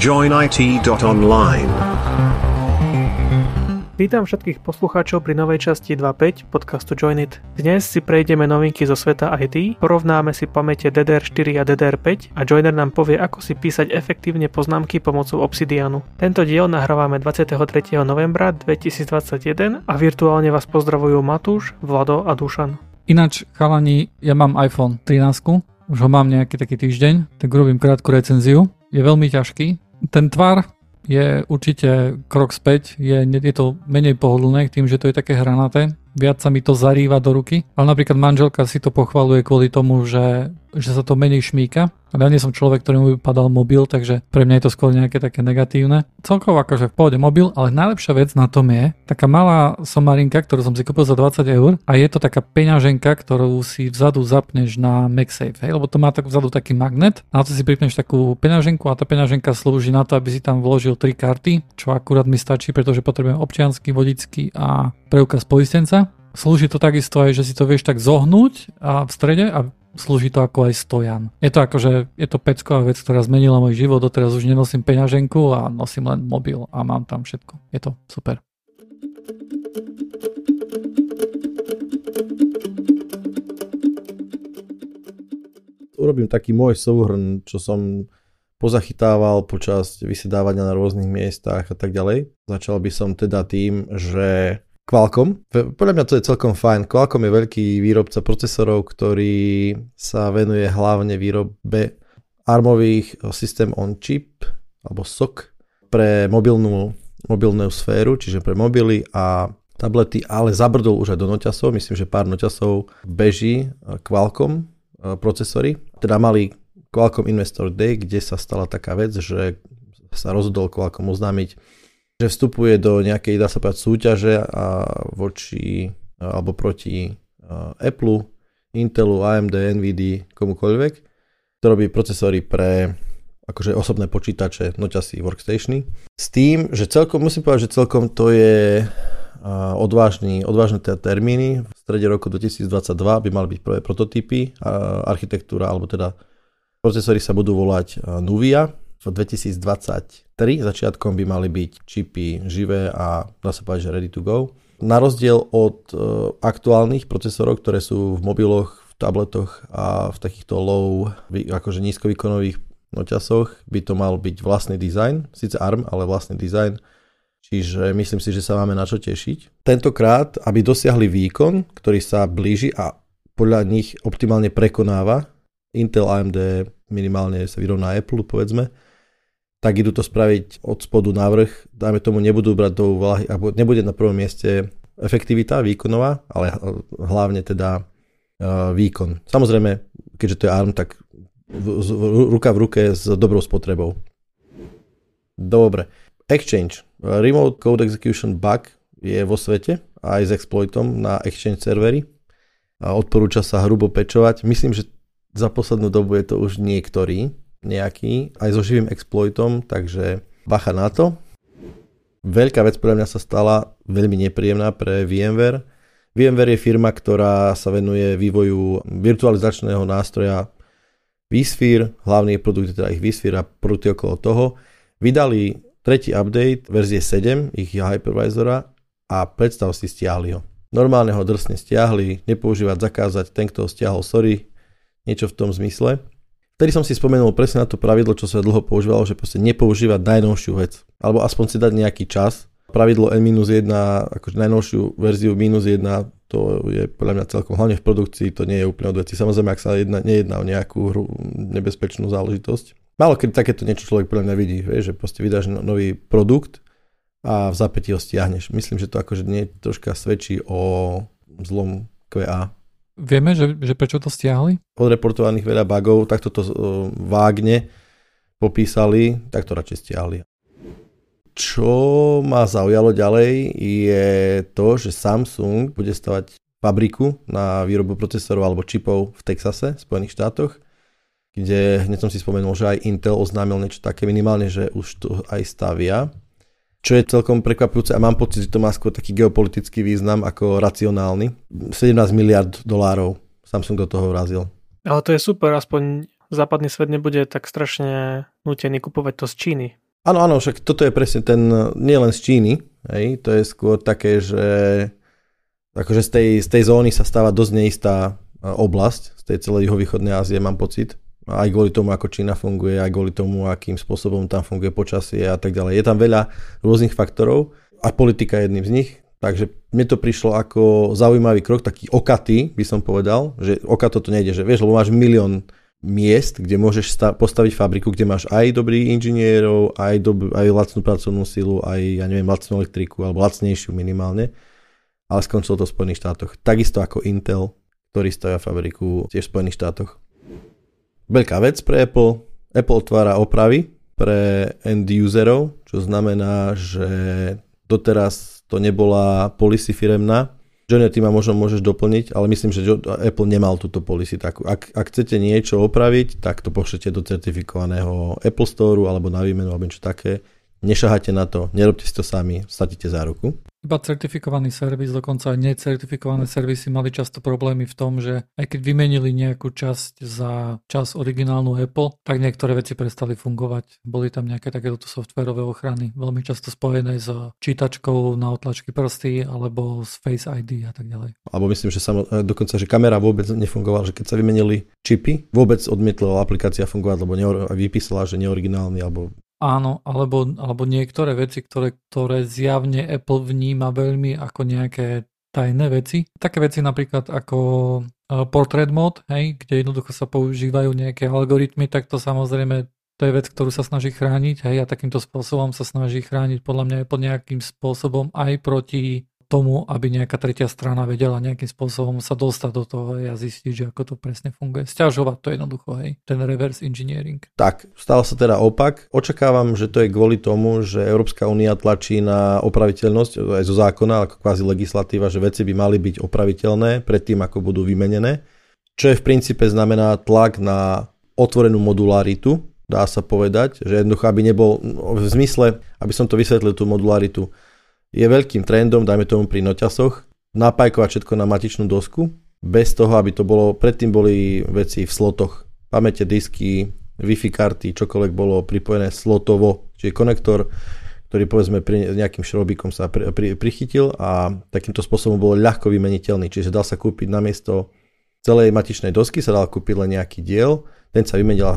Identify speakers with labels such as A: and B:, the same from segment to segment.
A: joinit.online
B: Vítam všetkých poslucháčov pri novej časti 2.5 podcastu Join It. Dnes si prejdeme novinky zo sveta IT, porovnáme si pamäte DDR4 a DDR5 a Joiner nám povie, ako si písať efektívne poznámky pomocou Obsidianu. Tento diel nahrávame 23. novembra 2021 a virtuálne vás pozdravujú Matúš, Vlado a Dušan.
C: Ináč, chalani, ja mám iPhone 13, už ho mám nejaký taký týždeň, tak robím krátku recenziu. Je veľmi ťažký. Ten tvar je určite krok späť, je, je to menej pohodlné tým, že to je také hranaté, viac sa mi to zarýva do ruky, ale napríklad manželka si to pochvaluje kvôli tomu, že, že sa to menej šmíka. Ja nie som človek, ktorý mu vypadal mobil, takže pre mňa je to skôr nejaké také negatívne. Celkovo akože v pohode mobil, ale najlepšia vec na tom je taká malá somarinka, ktorú som si kúpil za 20 eur a je to taká peňaženka, ktorú si vzadu zapneš na MagSafe, hej, lebo to má tak vzadu taký magnet, na to si pripneš takú peňaženku a tá peňaženka slúži na to, aby si tam vložil tri karty, čo akurát mi stačí, pretože potrebujem občiansky, vodický a preukaz poistenca. Slúži to takisto aj, že si to vieš tak zohnúť a v strede a slúži to ako aj stojan. Je to akože, je to pecková vec, ktorá zmenila môj život, doteraz už nenosím peňaženku a nosím len mobil a mám tam všetko. Je to super.
D: Urobím taký môj súhrn, čo som pozachytával počas vysedávania na rôznych miestach a tak ďalej. Začal by som teda tým, že Qualcomm. Podľa mňa to je celkom fajn. Qualcomm je veľký výrobca procesorov, ktorý sa venuje hlavne výrobe armových systém on chip alebo SOC pre mobilnú, mobilnú sféru, čiže pre mobily a tablety, ale zabrdol už aj do noťasov. Myslím, že pár noťasov beží Qualcomm e, procesory. Teda mali Qualcomm Investor Day, kde sa stala taká vec, že sa rozhodol Qualcomm oznámiť že vstupuje do nejakej, dá sa povedať, súťaže a voči alebo proti Apple, Intelu, AMD, NVIDIA, komukoľvek, to robí procesory pre akože osobné počítače, noťasy, workstationy. S tým, že celkom, musím povedať, že celkom to je odvážny, odvážne teda termíny. V strede roku 2022 by mali byť prvé prototypy, architektúra, alebo teda procesory sa budú volať Nuvia, v 2023 začiatkom by mali byť čipy živé a dá sa povedať, že ready to go. Na rozdiel od e, aktuálnych procesorov, ktoré sú v mobiloch, v tabletoch a v takýchto low, akože nízkovýkonových noťasoch, by to mal byť vlastný dizajn, síce ARM, ale vlastný dizajn, čiže myslím si, že sa máme na čo tešiť. Tentokrát, aby dosiahli výkon, ktorý sa blíži a podľa nich optimálne prekonáva Intel AMD minimálne sa vyrovná Apple, povedzme, tak idú to spraviť od spodu na vrch. Dajme tomu, nebudú brať do úvahy, alebo nebude na prvom mieste efektivita výkonová, ale hlavne teda uh, výkon. Samozrejme, keďže to je ARM, tak ruka v ruke s dobrou spotrebou. Dobre. Exchange. Remote Code Execution Bug je vo svete aj s exploitom na Exchange servery. Odporúča sa hrubo pečovať. Myslím, že za poslednú dobu je to už niektorý, nejaký, aj so živým exploitom, takže bacha na to. Veľká vec podľa mňa sa stala veľmi nepríjemná pre VMware. VMware je firma, ktorá sa venuje vývoju virtualizačného nástroja vSphere, hlavný produkt je teda ich vSphere a produkty okolo toho. Vydali tretí update verzie 7 ich hypervisora a predstav si stiahli ho. Normálne ho drsne stiahli, nepoužívať, zakázať, ten, kto ho stiahol, sorry, niečo v tom zmysle. Vtedy som si spomenul presne na to pravidlo, čo sa dlho používalo, že proste nepoužívať najnovšiu vec. Alebo aspoň si dať nejaký čas. Pravidlo N-1, akože najnovšiu verziu minus 1, to je podľa mňa celkom, hlavne v produkcii, to nie je úplne od veci. Samozrejme, ak sa jedna, nejedná o nejakú hru, nebezpečnú záležitosť. Málo keď takéto niečo človek podľa mňa vidí, vieš, že proste vydáš no, nový produkt a v zapätí ho stiahneš. Myslím, že to akože nie troška svedčí o zlom QA
C: Vieme, že, že prečo to stiahli?
D: Odreportovaných veľa bugov, takto to uh, vágne popísali, tak to radšej stiahli. Čo ma zaujalo ďalej je to, že Samsung bude stavať fabriku na výrobu procesorov alebo čipov v Texase, v Spojených štátoch, kde hneď som si spomenul, že aj Intel oznámil niečo také minimálne, že už to aj stavia čo je celkom prekvapujúce a mám pocit, že to má skôr taký geopolitický význam ako racionálny. 17 miliard dolárov Samsung do toho vrazil.
B: Ale to je super, aspoň západný svet nebude tak strašne nutený kupovať to z Číny.
D: Áno, áno, však toto je presne ten, nie len z Číny, hej, to je skôr také, že akože z tej, z tej zóny sa stáva dosť neistá e, oblasť, z tej celej juhovýchodnej Ázie mám pocit, aj kvôli tomu, ako Čína funguje, aj kvôli tomu, akým spôsobom tam funguje počasie a tak ďalej. Je tam veľa rôznych faktorov a politika je jedným z nich, takže mne to prišlo ako zaujímavý krok, taký okatý, by som povedal, že okato to nejde, že vieš, lebo máš milión miest, kde môžeš sta- postaviť fabriku, kde máš aj dobrých inžinierov, aj, dob- aj lacnú pracovnú silu, aj, ja neviem, lacnú elektriku, alebo lacnejšiu minimálne. Ale skončilo to v Spojených štátoch. Takisto ako Intel, ktorý stavia fabriku tiež v Spojených štátoch. Veľká vec pre Apple. Apple otvára opravy pre end userov, čo znamená, že doteraz to nebola policy firemná, Johnny, ty ma možno môžeš doplniť, ale myslím, že Apple nemal túto policy takú. Ak, ak chcete niečo opraviť, tak to pošlete do certifikovaného Apple Store alebo na výmenu alebo niečo také. Nešahajte na to, nerobte si to sami, statíte za ruku.
C: Iba certifikovaný servis, dokonca aj necertifikované servisy mali často problémy v tom, že aj keď vymenili nejakú časť za čas originálnu Apple, tak niektoré veci prestali fungovať. Boli tam nejaké takéto softverové ochrany, veľmi často spojené s čítačkou na otlačky prsty alebo s Face ID a tak ďalej.
D: Alebo myslím, že samo, e, dokonca, že kamera vôbec nefungovala, že keď sa vymenili čipy, vôbec odmietla aplikácia fungovať, lebo neor- vypísala, že neoriginálny alebo
C: Áno, alebo, alebo niektoré veci, ktoré, ktoré zjavne Apple vníma veľmi ako nejaké tajné veci. Také veci napríklad ako e, portrait mode, hej, kde jednoducho sa používajú nejaké algoritmy, tak to samozrejme to je vec, ktorú sa snaží chrániť hej, a takýmto spôsobom sa snaží chrániť podľa mňa aj pod nejakým spôsobom aj proti tomu, aby nejaká tretia strana vedela nejakým spôsobom sa dostať do toho a zistiť, že ako to presne funguje. Sťažovať to jednoducho, hej, ten reverse engineering.
D: Tak, stal sa teda opak. Očakávam, že to je kvôli tomu, že Európska únia tlačí na opraviteľnosť aj zo zákona, ako kvázi legislatíva, že veci by mali byť opraviteľné predtým, ako budú vymenené. Čo je v princípe znamená tlak na otvorenú modularitu, dá sa povedať, že jednoducho, aby nebol, v zmysle, aby som to vysvetlil, tú modularitu, je veľkým trendom, dajme tomu pri noťasoch, napajkovať všetko na matičnú dosku, bez toho, aby to bolo, predtým boli veci v slotoch, pamäte, disky, Wi-Fi karty, čokoľvek bolo pripojené slotovo, čiže konektor, ktorý povedzme pri nejakým šrobíkom sa pri, pri, prichytil a takýmto spôsobom bolo ľahko vymeniteľný, čiže dal sa kúpiť namiesto celej matičnej dosky sa dal kúpiť len nejaký diel, ten sa vymenil a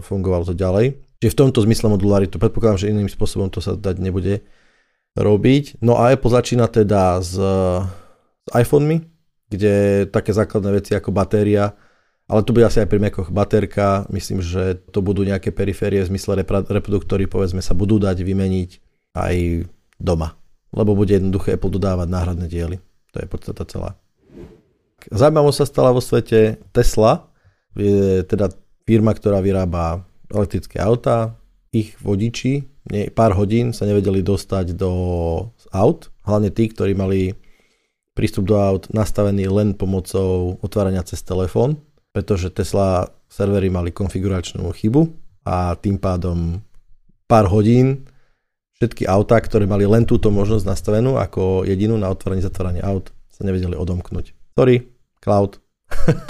D: fungovalo to ďalej. Čiže v tomto zmysle modularitu, predpokladám, že iným spôsobom to sa dať nebude robiť. No a Apple začína teda s, s iPhonemi, kde také základné veci ako batéria, ale tu bude asi aj pri Macoch baterka, myslím, že to budú nejaké periférie v zmysle reproduktory, povedzme sa budú dať vymeniť aj doma, lebo bude jednoduché Apple dodávať náhradné diely. To je podstata celá. Zaujímavou sa stala vo svete Tesla, je teda firma, ktorá vyrába elektrické autá, ich vodiči nie, pár hodín sa nevedeli dostať do aut, hlavne tí, ktorí mali prístup do aut nastavený len pomocou otvárania cez telefón, pretože Tesla servery mali konfiguračnú chybu a tým pádom pár hodín všetky autá, ktoré mali len túto možnosť nastavenú ako jedinú na otváranie zatváranie aut, sa nevedeli odomknúť. Sorry, cloud,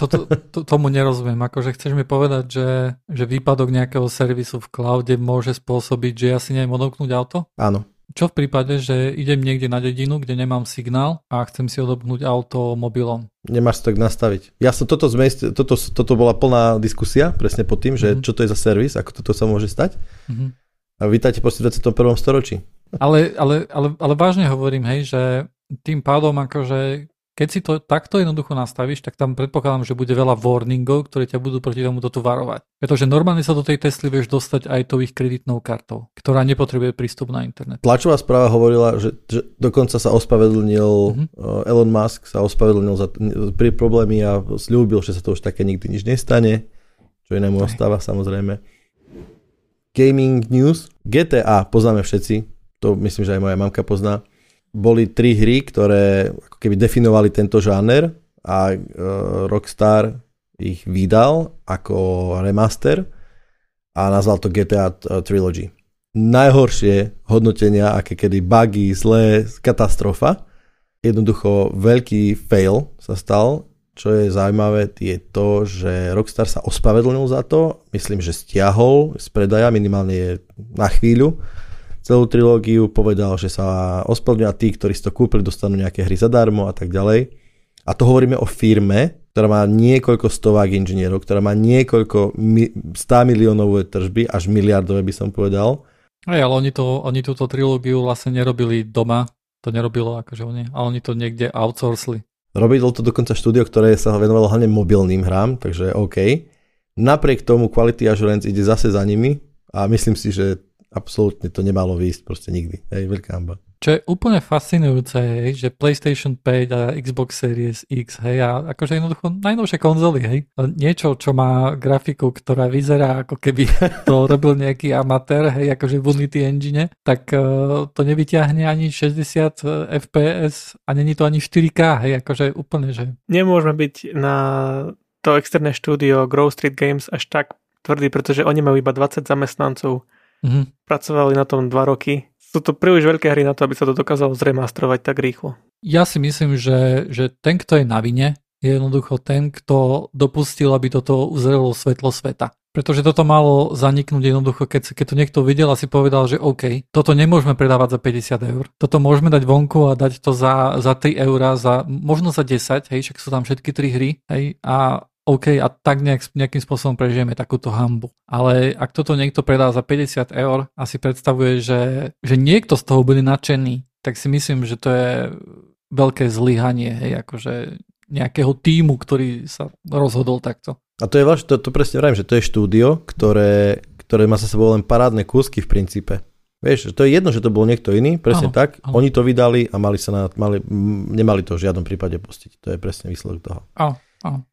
C: toto, to, tomu nerozumiem. Akože chceš mi povedať, že, že výpadok nejakého servisu v cloude môže spôsobiť, že ja si neviem odomknúť auto?
D: Áno.
C: Čo v prípade, že idem niekde na dedinu, kde nemám signál a chcem si odopnúť auto mobilom?
D: Nemáš to tak nastaviť. Ja som toto zmest, toto, toto bola plná diskusia presne pod tým, že mm-hmm. čo to je za servis, ako toto sa môže stať. Mm-hmm. A vítajte po 21. storočí.
C: Ale, ale, ale, ale vážne hovorím, hej, že tým pádom akože keď si to takto jednoducho nastavíš, tak tam predpokladám, že bude veľa warningov, ktoré ťa budú proti tomu toto varovať. Pretože normálne sa do tej Tesly vieš dostať aj tou ich kreditnou kartou, ktorá nepotrebuje prístup na internet.
D: Tlačová správa hovorila, že, že dokonca sa ospravedlnil, mm-hmm. Elon Musk sa ospravedlnil za pri problémy a slúbil, že sa to už také nikdy nič nestane, čo inému ostáva samozrejme. Gaming News, GTA poznáme všetci, to myslím, že aj moja mamka pozná boli tri hry, ktoré ako keby definovali tento žáner a uh, Rockstar ich vydal ako remaster a nazval to GTA Trilogy. Najhoršie hodnotenia, aké kedy bugy, zlé, katastrofa. Jednoducho veľký fail sa stal, čo je zaujímavé, je to, že Rockstar sa ospravedlnil za to, myslím, že stiahol z predaja, minimálne na chvíľu, celú trilógiu, povedal, že sa ospravedlňujú a tí, ktorí si to kúpili, dostanú nejaké hry zadarmo a tak ďalej. A to hovoríme o firme, ktorá má niekoľko stovák inžinierov, ktorá má niekoľko 100 miliónové tržby, až miliardové by som povedal.
C: Aj, ale oni, to, oni túto trilógiu vlastne nerobili doma, to nerobilo akože oni, a oni to niekde outsourcili.
D: Robilo to dokonca štúdio, ktoré sa venovalo hlavne mobilným hrám, takže OK. Napriek tomu Quality Assurance ide zase za nimi a myslím si, že absolútne to nemalo výjsť proste nikdy. Hej, veľká hamba.
C: Čo je úplne fascinujúce, je, že PlayStation 5 a Xbox Series X, hej, a akože jednoducho najnovšie konzoly, hej, niečo, čo má grafiku, ktorá vyzerá ako keby to robil nejaký amatér, hej, akože v Unity Engine, tak uh, to nevyťahne ani 60 FPS a není to ani 4K, hej, akože úplne, že...
B: Nemôžeme byť na to externé štúdio Grow Street Games až tak tvrdý, pretože oni majú iba 20 zamestnancov. Mm-hmm. Pracovali na tom 2 roky sú to príliš veľké hry na to, aby sa to dokázalo zremastrovať tak rýchlo.
C: Ja si myslím, že, že ten, kto je na vine, je jednoducho ten, kto dopustil, aby toto uzrelo svetlo sveta. Pretože toto malo zaniknúť jednoducho, keď, keď to niekto videl a si povedal, že OK, toto nemôžeme predávať za 50 eur. Toto môžeme dať vonku a dať to za, za 3 eurá, za, možno za 10, hej, však sú tam všetky tri hry, hej, a OK, a tak nejak, nejakým spôsobom prežijeme takúto hambu. Ale ak toto niekto predá za 50 eur a si predstavuje, že, že niekto z toho bude nadšený, tak si myslím, že to je veľké zlyhanie, hej, akože nejakého týmu, ktorý sa rozhodol takto.
D: A to je vaš, to, to presne vravím, že to je štúdio, ktoré, ktoré má sa sebou len parádne kúsky v princípe. Vieš, to je jedno, že to bol niekto iný, presne aho, tak. Aho. Oni to vydali a mali sa na, mali, nemali to v žiadnom prípade pustiť. To je presne výsledok toho.
C: Aho, aho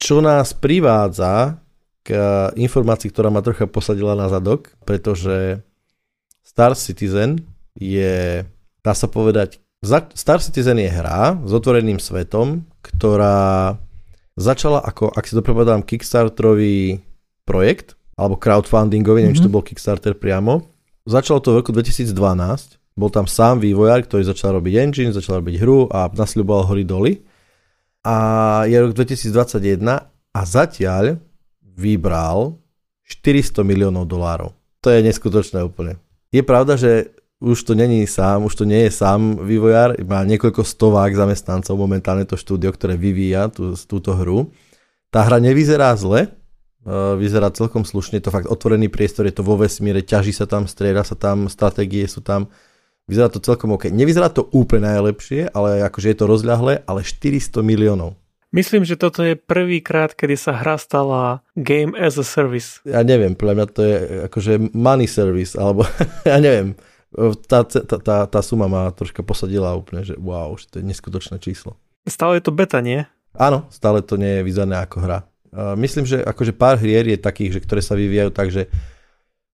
D: čo nás privádza k informácii, ktorá ma trocha posadila na zadok, pretože Star Citizen je, dá sa povedať, Star Citizen je hra s otvoreným svetom, ktorá začala ako, ak si to prepadám, Kickstarterový projekt, alebo crowdfundingový, neviem, mm-hmm. či to mhm. bol Kickstarter priamo. Začalo to v roku 2012, bol tam sám vývojár, ktorý začal robiť engine, začal robiť hru a nasľuboval hory doly a je rok 2021 a zatiaľ vybral 400 miliónov dolárov. To je neskutočné úplne. Je pravda, že už to není sám, už to nie je sám vývojár, má niekoľko stovák zamestnancov momentálne to štúdio, ktoré vyvíja tú, túto hru. Tá hra nevyzerá zle, e, vyzerá celkom slušne, to fakt otvorený priestor, je to vo vesmíre, ťaží sa tam, strieda sa tam, stratégie sú tam, Vyzerá to celkom OK. Nevyzerá to úplne najlepšie, ale akože je to rozľahlé, ale 400 miliónov.
B: Myslím, že toto je prvýkrát, kedy sa hra stala game as a service.
D: Ja neviem, podľa mňa to je akože money service, alebo ja neviem. Tá, tá, tá, tá suma ma troška posadila úplne, že wow, že to je neskutočné číslo.
B: Stále je to beta, nie?
D: Áno, stále to nie je vyzerné ako hra. Myslím, že akože pár hier je takých, že ktoré sa vyvíjajú tak, že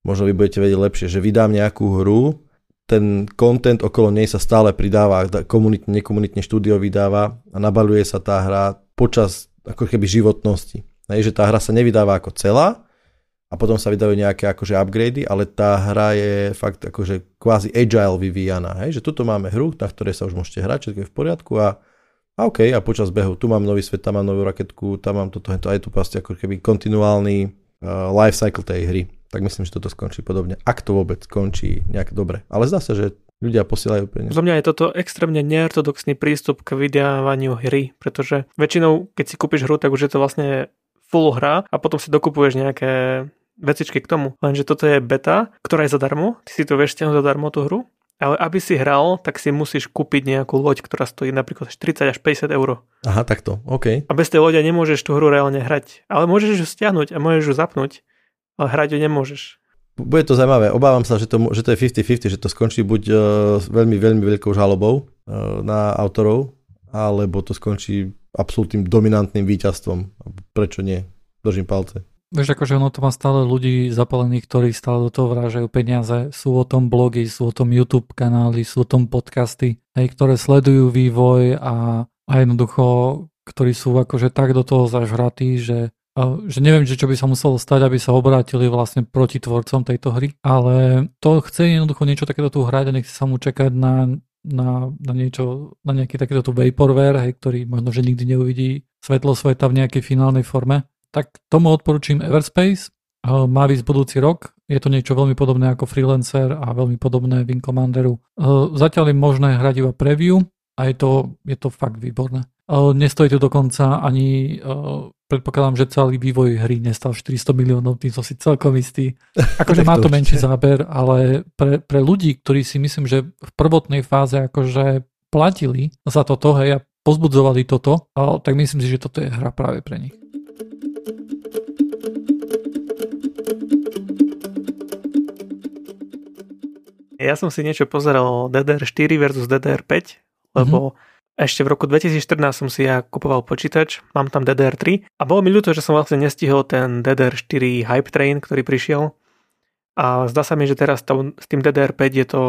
D: možno vy budete vedieť lepšie, že vydám nejakú hru ten content okolo nej sa stále pridáva, komunitne, nekomunitne štúdio vydáva a nabaluje sa tá hra počas ako keby životnosti. Hej, že tá hra sa nevydáva ako celá a potom sa vydávajú nejaké akože upgrady, ale tá hra je fakt akože kvázi agile vyvíjaná. Hej, že tuto máme hru, na ktorej sa už môžete hrať, všetko je v poriadku a, a OK, a počas behu tu mám nový svet, tam mám novú raketku, tam mám toto, to, aj tu proste ako keby kontinuálny uh, life cycle tej hry tak myslím, že toto skončí podobne. Ak to vôbec skončí nejak dobre. Ale zdá sa, že ľudia posielajú peniaze.
B: Za mňa je toto extrémne neortodoxný prístup k vydávaniu hry, pretože väčšinou, keď si kúpiš hru, tak už je to vlastne full hra a potom si dokupuješ nejaké vecičky k tomu. Lenže toto je beta, ktorá je zadarmo, ty si to vieš stiahnuť zadarmo tú hru, ale aby si hral, tak si musíš kúpiť nejakú loď, ktorá stojí napríklad 40 až 50 eur.
D: Aha, takto, OK.
B: A bez tej lode nemôžeš tú hru reálne hrať, ale môžeš ju stiahnuť a môžeš ju zapnúť ale hrať ju nemôžeš.
D: Bude to zaujímavé. Obávam sa, že to, že to je 50-50, že to skončí buď uh, veľmi, veľmi veľkou žalobou uh, na autorov, alebo to skončí absolútnym dominantným víťazstvom. Prečo nie? Držím palce.
C: Vieš, akože ono to má stále ľudí zapalených, ktorí stále do toho vrážajú peniaze. Sú o tom blogy, sú o tom YouTube kanály, sú o tom podcasty, hej, ktoré sledujú vývoj a, a jednoducho, ktorí sú akože tak do toho zažratí, že že neviem, že čo by sa muselo stať, aby sa obrátili vlastne proti tvorcom tejto hry, ale to chce jednoducho niečo takéto tu hrať a nechce sa mu čakať na na, na, niečo, na nejaký takýto vaporware, hej, ktorý možno, že nikdy neuvidí svetlo sveta v nejakej finálnej forme, tak tomu odporúčam Everspace. Má výsť budúci rok. Je to niečo veľmi podobné ako Freelancer a veľmi podobné Wing Commanderu. Zatiaľ je možné hrať iba preview a je to, je to fakt výborné. Nestojí to dokonca ani, predpokladám, že celý vývoj hry nestal 400 miliónov, tým som si celkom istý. Akože má to menší záber, ale pre, pre ľudí, ktorí si myslím, že v prvotnej fáze akože platili za toto, hej, a pozbudzovali toto, tak myslím si, že toto je hra práve pre nich.
B: Ja som si niečo pozeral DDR4 versus DDR5, lebo mm-hmm ešte v roku 2014 som si ja kupoval počítač, mám tam DDR3 a bolo mi ľúto, že som vlastne nestihol ten DDR4 Hype Train, ktorý prišiel. A zdá sa mi, že teraz s tým DDR5 je to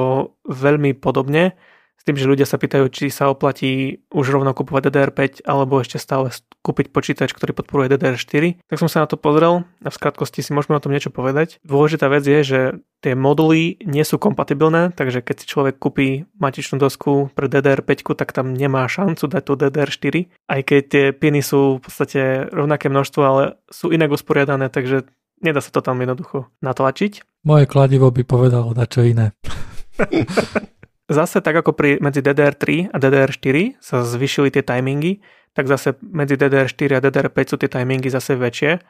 B: veľmi podobne, s tým, že ľudia sa pýtajú, či sa oplatí už rovno kupovať DDR5 alebo ešte stále kúpiť počítač, ktorý podporuje DDR4. Tak som sa na to pozrel a v skratkosti si môžeme o tom niečo povedať. Dôležitá vec je, že tie moduly nie sú kompatibilné, takže keď si človek kúpi matičnú dosku pre DDR5, tak tam nemá šancu dať tú DDR4, aj keď tie piny sú v podstate rovnaké množstvo, ale sú inak usporiadané, takže nedá sa to tam jednoducho natlačiť.
C: Moje kladivo by povedalo dať čo iné.
B: Zase tak ako pri, medzi DDR3 a DDR4 sa zvyšili tie timingy, tak zase medzi DDR4 a DDR5 sú tie timingy zase väčšie,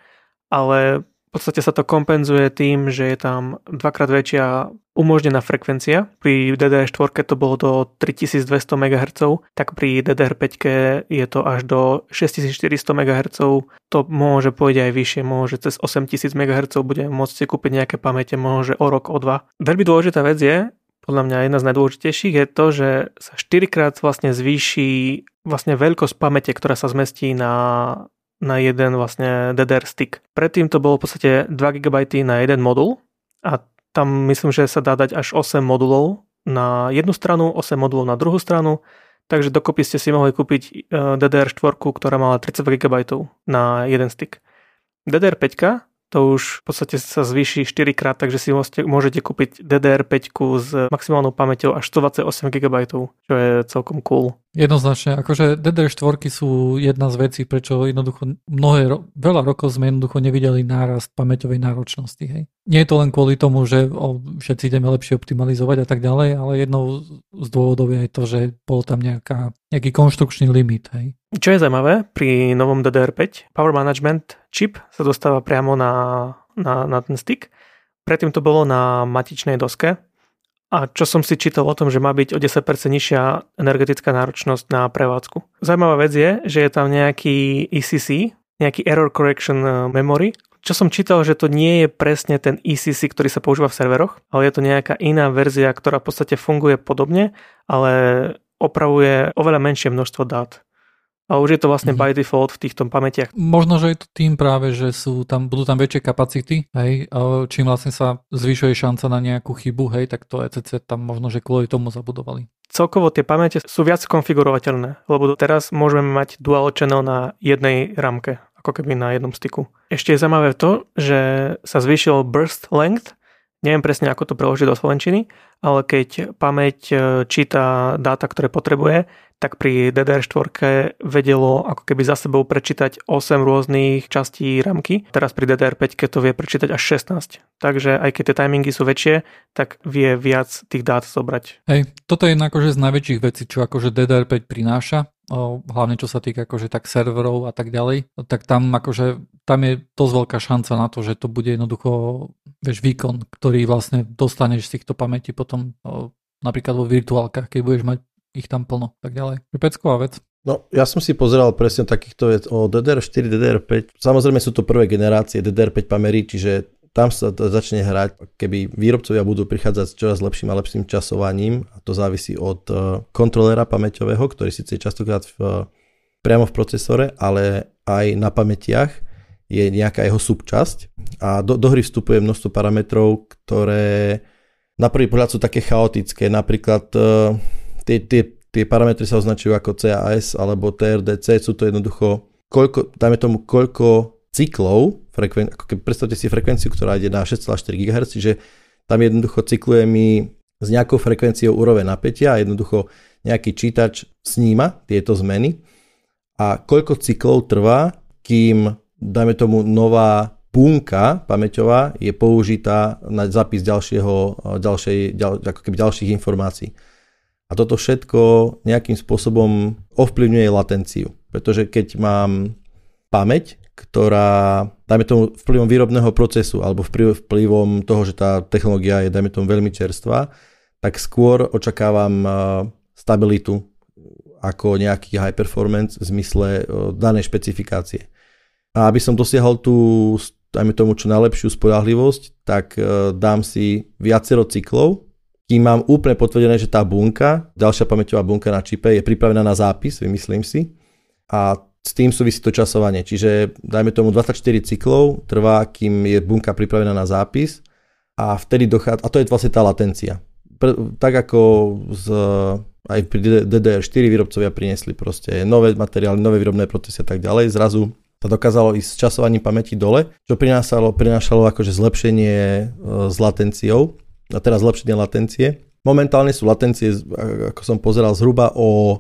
B: ale v podstate sa to kompenzuje tým, že je tam dvakrát väčšia umožnená frekvencia. Pri DDR4 to bolo do 3200 MHz, tak pri DDR5 je to až do 6400 MHz. To môže pôjde aj vyššie, môže cez 8000 MHz bude môcť si kúpiť nejaké pamäte, môže o rok, o dva. Veľmi dôležitá vec je, podľa mňa jedna z najdôležitejších je to, že sa 4 krát vlastne zvýši vlastne veľkosť pamäte, ktorá sa zmestí na, na jeden vlastne DDR stick. Predtým to bolo v podstate 2 GB na jeden modul a tam myslím, že sa dá dať až 8 modulov na jednu stranu, 8 modulov na druhú stranu, takže dokopy ste si mohli kúpiť e, DDR4, ktorá mala 32 GB na jeden stick. DDR5 to už v podstate sa zvýši 4 krát, takže si môžete kúpiť DDR5 s maximálnou pamäťou až 128 GB, čo je celkom cool.
C: Jednoznačne, akože DDR4 sú jedna z vecí, prečo jednoducho mnohé, veľa rokov sme jednoducho nevideli nárast pamäťovej náročnosti. Hej. Nie je to len kvôli tomu, že o, všetci ideme lepšie optimalizovať a tak ďalej, ale jednou z dôvodov je aj to, že bol tam nejaká, nejaký konštrukčný limit. Hej.
B: Čo je zaujímavé pri novom DDR5, Power Management chip sa dostáva priamo na, na, na ten stick. Predtým to bolo na matičnej doske. A čo som si čítal o tom, že má byť o 10% nižšia energetická náročnosť na prevádzku. Zaujímavá vec je, že je tam nejaký ECC, nejaký Error Correction eh, Memory, čo som čítal, že to nie je presne ten ECC, ktorý sa používa v serveroch, ale je to nejaká iná verzia, ktorá v podstate funguje podobne, ale opravuje oveľa menšie množstvo dát. A už je to vlastne mm-hmm. by default v týchto pamätiach.
C: Možno, že je to tým práve, že sú tam, budú tam väčšie kapacity, hej, čím vlastne sa zvyšuje šanca na nejakú chybu, hej, tak to ECC tam možno, že kvôli tomu zabudovali.
B: Celkovo tie pamäte sú viac konfigurovateľné, lebo teraz môžeme mať dual channel na jednej ramke, ako keby na jednom styku. Ešte je zaujímavé to, že sa zvýšil burst length, neviem presne ako to preložiť do slovenčiny, ale keď pamäť e, číta dáta, ktoré potrebuje, tak pri DDR4 vedelo ako keby za sebou prečítať 8 rôznych častí ramky. Teraz pri DDR5 to vie prečítať až 16. Takže aj keď tie timingy sú väčšie, tak vie viac tých dát zobrať.
C: Hej, toto je jedna akože z najväčších vecí, čo akože DDR5 prináša, hlavne čo sa týka akože tak serverov a tak ďalej, tak tam akože tam je dosť veľká šanca na to, že to bude jednoducho vieš, výkon, ktorý vlastne dostaneš z týchto pamätí potom napríklad vo virtuálkach, keď budeš mať ich tam plno, tak ďalej. Pecková vec.
D: No, ja som si pozeral presne takýchto vec o DDR4, DDR5. Samozrejme sú to prvé generácie DDR5 pamery, čiže tam sa začne hrať, keby výrobcovia budú prichádzať s čoraz lepším a lepším časovaním, a to závisí od e, kontrolera pamäťového, ktorý síce je častokrát v, priamo v procesore, ale aj na pamätiach je nejaká jeho subčasť a do, do hry vstupuje množstvo parametrov, ktoré na prvý pohľad sú také chaotické, napríklad uh, tie, tie, tie parametry sa označujú ako CAS alebo TRDC, sú to jednoducho, koľko, dajme tomu, koľko cyklov, frekven, ako keď predstavte si frekvenciu, ktorá ide na 6,4 GHz, čiže tam jednoducho cykluje mi s nejakou frekvenciou úroveň napätia a jednoducho nejaký čítač sníma tieto zmeny a koľko cyklov trvá, kým, dajme tomu, nová bunka pamäťová je použitá na zápis ďalšieho, ďalšej, ďal, ako keby ďalších informácií. A toto všetko nejakým spôsobom ovplyvňuje latenciu. Pretože keď mám pamäť, ktorá, dajme tomu, vplyvom výrobného procesu alebo vplyvom toho, že tá technológia je, dajme tomu, veľmi čerstvá, tak skôr očakávam stabilitu ako nejaký high performance v zmysle danej špecifikácie. A aby som dosiahol tú, dajme tomu, čo najlepšiu spolahlivosť, tak dám si viacero cyklov, kým mám úplne potvrdené, že tá bunka, ďalšia pamäťová bunka na čipe je pripravená na zápis, vymyslím si. A s tým súvisí to časovanie. Čiže dajme tomu 24 cyklov trvá, kým je bunka pripravená na zápis a vtedy dochádza, a to je vlastne tá latencia. Pre, tak ako z, aj pri DDR4 výrobcovia priniesli proste nové materiály, nové výrobné procesy a tak ďalej, zrazu sa dokázalo ísť s časovaním pamäti dole, čo prinášalo, prinášalo akože zlepšenie e, s latenciou, a teraz zlepšenie latencie. Momentálne sú latencie, ako som pozeral, zhruba o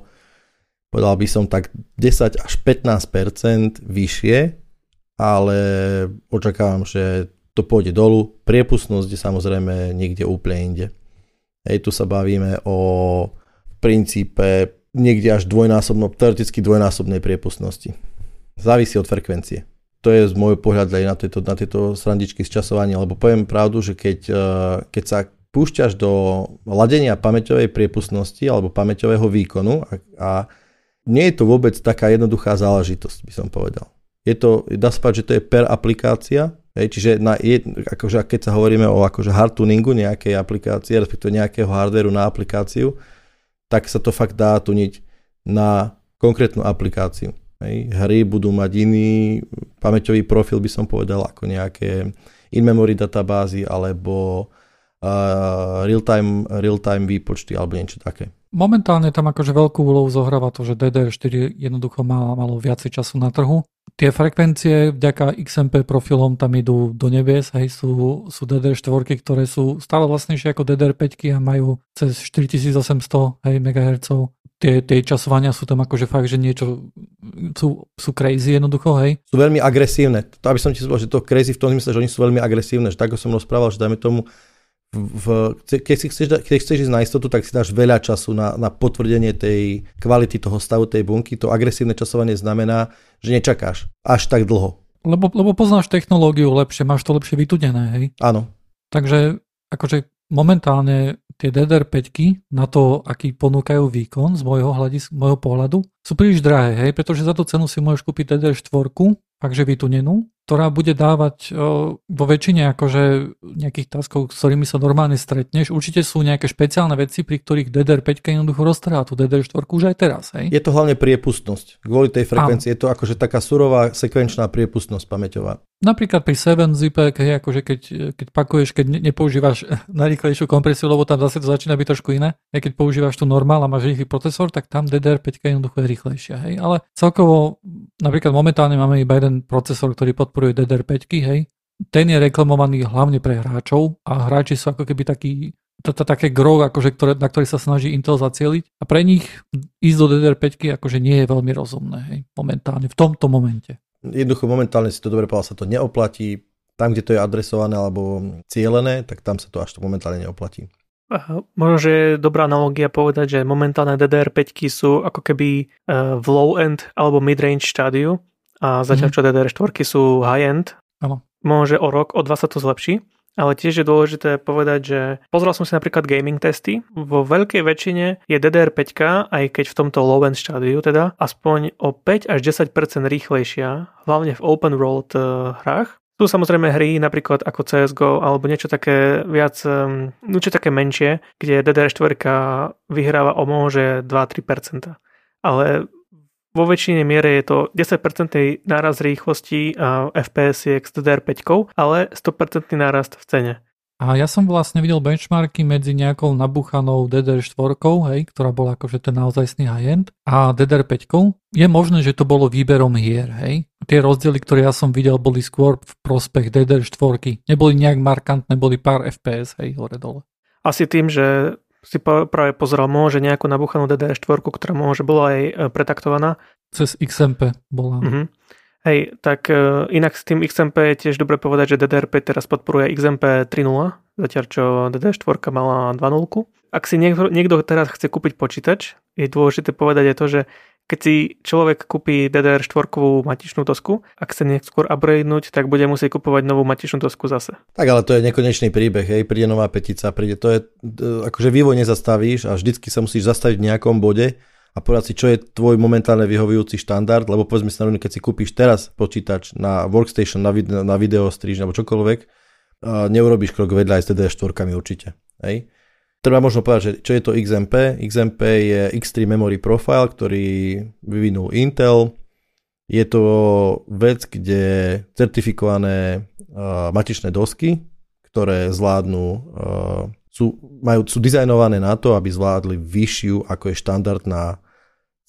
D: povedal by som tak 10 až 15% vyššie, ale očakávam, že to pôjde dolu. Priepustnosť je samozrejme niekde úplne inde. Hej, tu sa bavíme o princípe niekde až dvojnásobno, teoreticky dvojnásobnej priepustnosti. Závisí od frekvencie. To je z môjho pohľadu aj na tieto, na tieto srandičky z časovania, lebo poviem pravdu, že keď, eh, keď sa púšťaš do ladenia pamäťovej priepustnosti alebo pamäťového výkonu a, a nie je to vôbec taká jednoduchá záležitosť, by som povedal. Je to, dá sa že to je per aplikácia, hej, čiže na, je, akože keď sa hovoríme o akože hard tuningu nejakej aplikácie, respektíve nejakého hardwareu na aplikáciu, tak sa to fakt dá tuniť na konkrétnu aplikáciu. Hej. Hry budú mať iný pamäťový profil, by som povedal, ako nejaké in-memory databázy alebo uh, real-time, real-time výpočty alebo niečo také.
C: Momentálne tam akože veľkú úlohu zohráva to, že DDR4 jednoducho má, malo viacej času na trhu. Tie frekvencie vďaka XMP profilom tam idú do nebies, hej, sú, sú DDR4, ktoré sú stále vlastnejšie ako DDR5 a majú cez 4800 hej, MHz. Tie, tie časovania sú tam akože fakt, že niečo sú, sú crazy jednoducho, hej.
D: Sú veľmi agresívne. To, aby som ti povedal, že to crazy v tom zmysle, že oni sú veľmi agresívne, že tak som rozprával, že dajme tomu v, keď, si chceš, keď chceš ísť na istotu, tak si dáš veľa času na, na potvrdenie tej kvality toho stavu tej bunky. To agresívne časovanie znamená, že nečakáš až tak dlho.
C: Lebo, lebo poznáš technológiu lepšie, máš to lepšie vytudené, hej?
D: Áno.
C: Takže akože momentálne tie DDR5 na to, aký ponúkajú výkon z môjho, hľadis, môjho pohľadu, sú príliš drahé, hej? pretože za tú cenu si môžeš kúpiť DDR4, takže vytunenú, ktorá bude dávať o, vo väčšine akože nejakých taskov, s ktorými sa normálne stretneš. Určite sú nejaké špeciálne veci, pri ktorých DDR5 jednoducho roztrhá tú DDR4 už aj teraz. Hej?
D: Je to hlavne priepustnosť. Kvôli tej frekvencii je to akože taká surová sekvenčná priepustnosť pamäťová.
C: Napríklad pri 7 zipek, hej, akože keď, keď pakuješ, keď ne, nepoužívaš najrýchlejšiu kompresiu, lebo tam zase to začína byť trošku iné. Aj keď používaš tu normál a máš rýchly procesor, tak tam DDR5 jednoducho je rýchlejšia. Hej. Ale celkovo, napríklad momentálne máme iba jeden procesor, ktorý pod podporuje DDR5, hej. Ten je reklamovaný hlavne pre hráčov a hráči sú ako keby taký toto také gro, akože, ktoré, na ktorý sa snaží Intel zacieliť a pre nich ísť do DDR5 akože nie je veľmi rozumné hej, momentálne, v tomto momente.
D: Jednoducho momentálne si to dobre povedal, sa to neoplatí. Tam, kde to je adresované alebo cielené, tak tam sa to až to momentálne neoplatí.
B: Možno, že je dobrá analogia povedať, že momentálne DDR5 sú ako keby e, v low-end alebo mid-range štádiu a zatiaľ, mhm. čo DDR4 sú high-end,
C: ano.
B: možno, že o rok, o dva sa to zlepší. Ale tiež je dôležité povedať, že pozrel som si napríklad gaming testy. Vo veľkej väčšine je DDR5, aj keď v tomto low-end štádiu teda, aspoň o 5 až 10% rýchlejšia, hlavne v open world uh, hrách. Sú samozrejme hry napríklad ako CSGO alebo niečo také viac, um, niečo také menšie, kde DDR4 vyhráva o môže 2-3%. Ale vo väčšine miere je to 10% nárast rýchlosti a FPS s DDR5, ale 100% nárast v cene.
C: A ja som vlastne videl benchmarky medzi nejakou nabuchanou DDR4, hej, ktorá bola akože ten naozajstný high-end, a DDR5. Je možné, že to bolo výberom hier, hej. Tie rozdiely, ktoré ja som videl, boli skôr v prospech DDR4. Neboli nejak markantné, boli pár FPS, hej, hore dole.
B: Asi tým, že si práve pozeral, môže nejakú nabuchanú DDR4, ktorá môže bola aj e, pretaktovaná.
C: Cez XMP bola.
B: Uh-huh. Hej, tak uh, inak s tým XMP je tiež dobre povedať, že DDR5 teraz podporuje XMP 3.0, zatiaľ čo DDR4 mala 2.0. Ak si niekto, niekto teraz chce kúpiť počítač, je dôležité povedať aj to, že keď si človek kúpi DDR4 matičnú dosku, ak chce neskôr upgradenúť, tak bude musieť kupovať novú matičnú dosku zase.
D: Tak ale to je nekonečný príbeh, hej, príde nová petica, príde, to je, akože vývoj nezastavíš a vždycky sa musíš zastaviť v nejakom bode a povedať si, čo je tvoj momentálne vyhovujúci štandard, lebo povedzme si na keď si kúpiš teraz počítač na workstation, na, video, na video striž alebo čokoľvek, neurobíš krok vedľa aj s DDR4 určite. Hej? Treba možno povedať, že čo je to XMP. XMP je X3 Memory Profile, ktorý vyvinul Intel. Je to vec, kde certifikované uh, matičné dosky, ktoré zvládnu, uh, sú, majú, sú dizajnované na to, aby zvládli vyššiu, ako je štandardná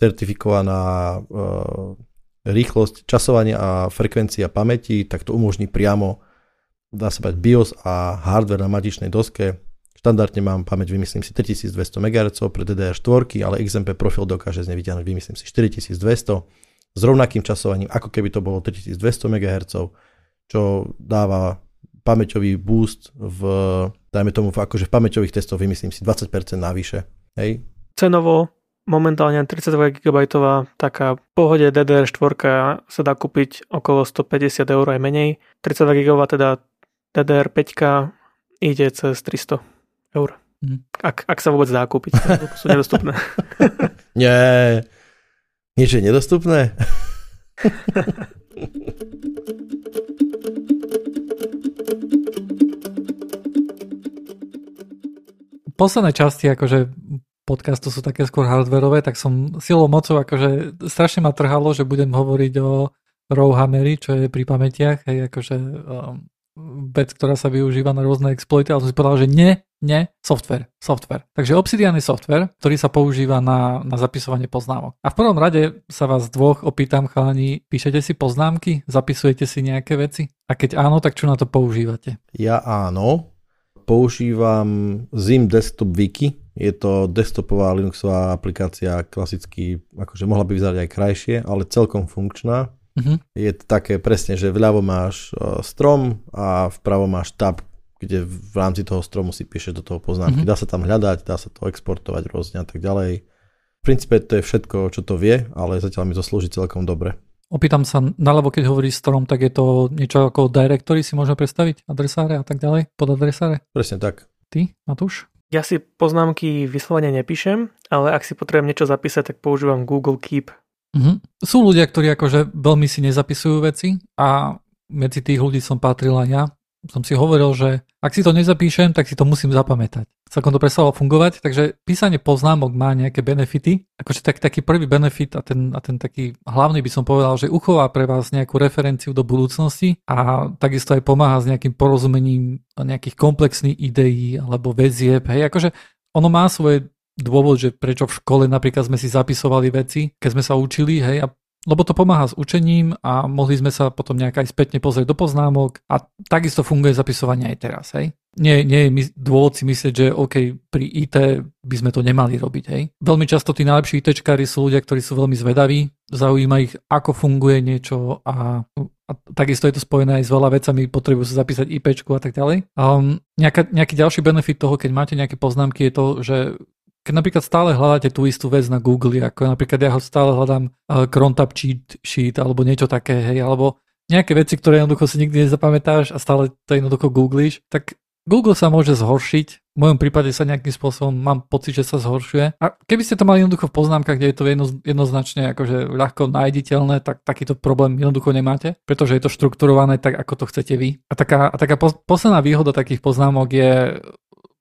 D: certifikovaná uh, rýchlosť časovania a frekvencia pamäti, tak to umožní priamo, dá sa povedať, BIOS a hardware na matičnej doske Štandardne mám pamäť, vymyslím si 3200 MHz pre DDR4, ale XMP profil dokáže z nej vymyslím si 4200 s rovnakým časovaním, ako keby to bolo 3200 MHz, čo dáva pamäťový boost v, dajme tomu, akože v pamäťových testoch vymyslím si 20% navyše. Hej?
B: Cenovo momentálne 32 GB taká pohode DDR4 sa dá kúpiť okolo 150 eur aj menej. 32 GB teda DDR5 ide cez 300 eur. Mm. Ak, ak sa vôbec dá kúpiť, sú nedostupné.
D: Nie, nič je nedostupné.
C: Posledné časti akože podcastu sú také skôr hardwareové, tak som silou mocou akože strašne ma trhalo, že budem hovoriť o Rowhammery, čo je pri pamätiach, hej, akože um, vec, ktorá sa využíva na rôzne exploity, ale som si povedal, že nie, nie, software, software. Takže Obsidian je software, ktorý sa používa na, na zapisovanie poznámok. A v prvom rade sa vás dvoch opýtam, chalani, píšete si poznámky, zapisujete si nejaké veci? A keď áno, tak čo na to používate?
D: Ja áno, používam Zim Desktop Wiki, je to desktopová Linuxová aplikácia, klasicky, akože mohla by vyzerať aj krajšie, ale celkom funkčná. Uh-huh. Je to také presne, že vľavo máš uh, strom a vpravo máš tab, kde v rámci toho stromu si píšeš do toho poznámky. Uh-huh. Dá sa tam hľadať, dá sa to exportovať rôzne a tak ďalej. V princípe to je všetko, čo to vie, ale zatiaľ mi to slúži celkom dobre.
C: Opýtam sa, naľavo keď hovoríš strom, tak je to niečo ako directory si môžeme predstaviť? Adresáre a tak ďalej? Pod adresáre?
D: Presne tak.
C: Ty, Matúš?
B: Ja si poznámky vyslovene nepíšem, ale ak si potrebujem niečo zapísať, tak používam Google Keep.
C: Uh-huh. Sú ľudia, ktorí akože veľmi si nezapisujú veci a medzi tých ľudí som patril aj ja som si hovoril, že ak si to nezapíšem, tak si to musím zapamätať. Celkom to prestalo fungovať, takže písanie poznámok má nejaké benefity. Akože tak, taký prvý benefit a ten, a ten taký hlavný by som povedal, že uchová pre vás nejakú referenciu do budúcnosti a takisto aj pomáha s nejakým porozumením nejakých komplexných ideí alebo väzieb. Hej, akože ono má svoje dôvod, že prečo v škole napríklad sme si zapisovali veci, keď sme sa učili, hej, a lebo to pomáha s učením a mohli sme sa potom nejak aj spätne pozrieť do poznámok a takisto funguje zapisovanie aj teraz. Hej. Nie, nie je dôvod si myslieť, že OK, pri IT by sme to nemali robiť. Hej. Veľmi často tí najlepší ITčkári sú ľudia, ktorí sú veľmi zvedaví, zaujíma ich, ako funguje niečo a, a takisto je to spojené aj s veľa vecami, potrebujú sa zapísať IPčku a tak ďalej. Um, nejaká, nejaký ďalší benefit toho, keď máte nejaké poznámky, je to, že keď napríklad stále hľadáte tú istú vec na Google, ako napríklad ja ho stále hľadám uh, Crontab cheat sheet alebo niečo také, hej, alebo nejaké veci, ktoré jednoducho si nikdy nezapamätáš a stále to jednoducho googlíš, tak Google sa môže zhoršiť, v mojom prípade sa nejakým spôsobom mám pocit, že sa zhoršuje. A keby ste to mali jednoducho v poznámkach, kde je to jedno, jednoznačne akože ľahko nájditeľné, tak takýto problém jednoducho nemáte, pretože je to štrukturované tak, ako to chcete vy. A taká, a taká posledná výhoda takých poznámok je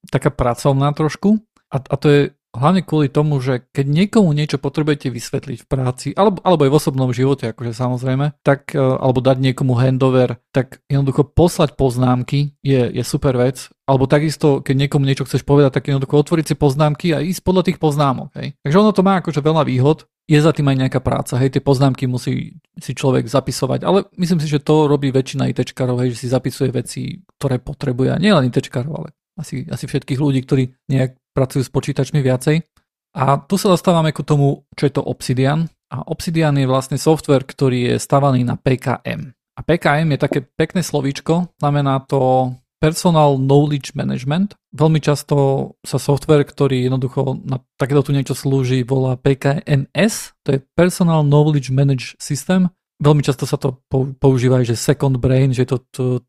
C: taká pracovná trošku, a, a to je hlavne kvôli tomu, že keď niekomu niečo potrebujete vysvetliť v práci, alebo, alebo aj v osobnom živote, akože samozrejme, tak, e, alebo dať niekomu handover, tak jednoducho poslať poznámky je, je super vec. Alebo takisto, keď niekomu niečo chceš povedať, tak jednoducho otvoriť si poznámky a ísť podľa tých poznámok. Hej. Takže ono to má akože veľa výhod. Je za tým aj nejaká práca, hej, tie poznámky musí si človek zapisovať, ale myslím si, že to robí väčšina ITčkarov, hej, že si zapisuje veci, ktoré potrebuje, a nielen ITčkarov, ale asi, asi všetkých ľudí, ktorí nejak pracujú s počítačmi viacej. A tu sa dostávame ku tomu, čo je to Obsidian. A Obsidian je vlastne software, ktorý je stavaný na PKM. A PKM je také pekné slovíčko, znamená to Personal Knowledge Management. Veľmi často sa software, ktorý jednoducho na takéto tu niečo slúži, volá PKNS, to je Personal Knowledge Manage System. Veľmi často sa to používa že second brain, že je to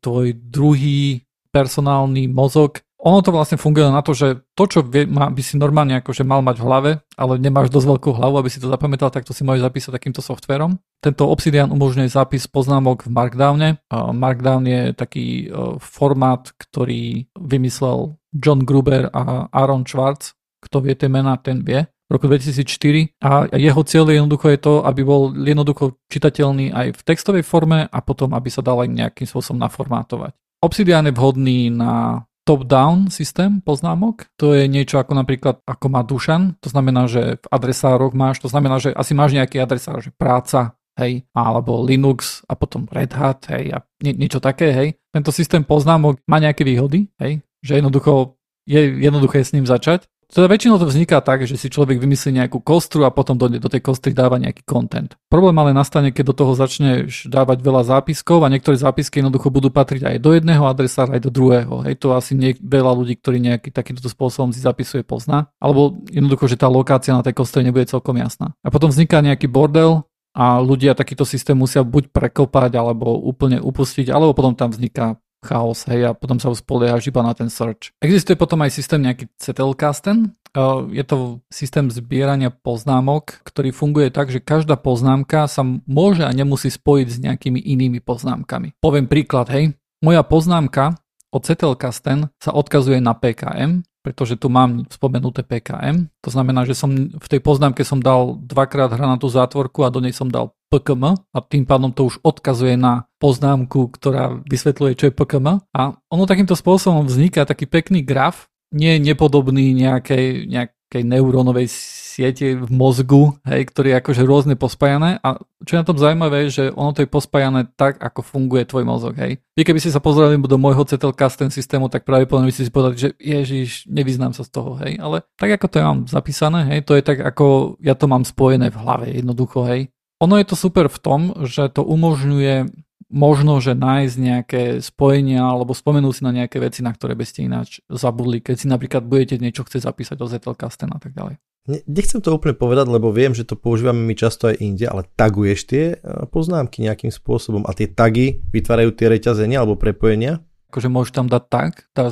C: tvoj druhý personálny mozog, ono to vlastne funguje na to, že to, čo vie, má, by si normálne akože mal mať v hlave, ale nemáš dosť veľkú hlavu, aby si to zapamätal, tak to si môžeš zapísať takýmto softverom. Tento Obsidian umožňuje zápis poznámok v Markdowne. Markdown je taký e, formát, ktorý vymyslel John Gruber a Aaron Schwartz. Kto vie tie mená, ten vie v roku 2004 a jeho cieľ jednoducho je to, aby bol jednoducho čitateľný aj v textovej forme a potom, aby sa dal aj nejakým spôsobom naformátovať. Obsidian je vhodný na top-down systém poznámok. To je niečo ako napríklad, ako má Dušan. To znamená, že v adresároch máš, to znamená, že asi máš nejaký adresár, že práca, hej, alebo Linux a potom Red Hat, hej, a nie, niečo také, hej. Tento systém poznámok má nejaké výhody, hej, že jednoducho je jednoduché s ním začať. Teda väčšinou to vzniká tak, že si človek vymyslí nejakú kostru a potom do, do tej kostry dáva nejaký content. Problém ale nastane, keď do toho začneš dávať veľa zápiskov a niektoré zápisky jednoducho budú patriť aj do jedného adresára, aj do druhého. Hej, to asi nie, veľa ľudí, ktorí nejaký takýmto spôsobom si zapisuje, pozná. Alebo jednoducho, že tá lokácia na tej kostre nebude celkom jasná. A potom vzniká nejaký bordel, a ľudia takýto systém musia buď prekopať, alebo úplne upustiť, alebo potom tam vzniká chaos, hej, a potom sa spoliehaš iba na ten search. Existuje potom aj systém nejaký Zettelkasten, je to systém zbierania poznámok, ktorý funguje tak, že každá poznámka sa môže a nemusí spojiť s nejakými inými poznámkami. Poviem príklad, hej, moja poznámka od Zettelkasten sa odkazuje na PKM, pretože tu mám spomenuté PKM. To znamená, že som v tej poznámke som dal dvakrát hranatú zátvorku a do nej som dal PKM a tým pádom to už odkazuje na poznámku, ktorá vysvetľuje, čo je PKM. A ono takýmto spôsobom vzniká taký pekný graf, nie nepodobný nejakej, nejakej neurónovej siete v mozgu, hej, ktorý je akože rôzne pospájané a čo je na tom zaujímavé, že ono to je pospájané tak, ako funguje tvoj mozog, hej. Vy keby ste sa pozreli do môjho CTLcast ten systému, tak pravdepodobne by ste si povedali, že ježiš, nevyznám sa z toho, hej, ale tak ako to ja mám zapísané, hej, to je tak, ako ja to mám spojené v hlave, jednoducho, hej. Ono je to super v tom, že to umožňuje možno, že nájsť nejaké spojenia alebo spomenúť si na nejaké veci, na ktoré by ste ináč zabudli, keď si napríklad budete niečo chcieť zapísať o Zettelkasten a tak ďalej.
D: Nechcem to úplne povedať, lebo viem, že to používame my často aj inde, ale taguješ tie e, poznámky nejakým spôsobom a tie tagy vytvárajú tie reťazenia alebo prepojenia?
C: Akože môžeš tam dať tag,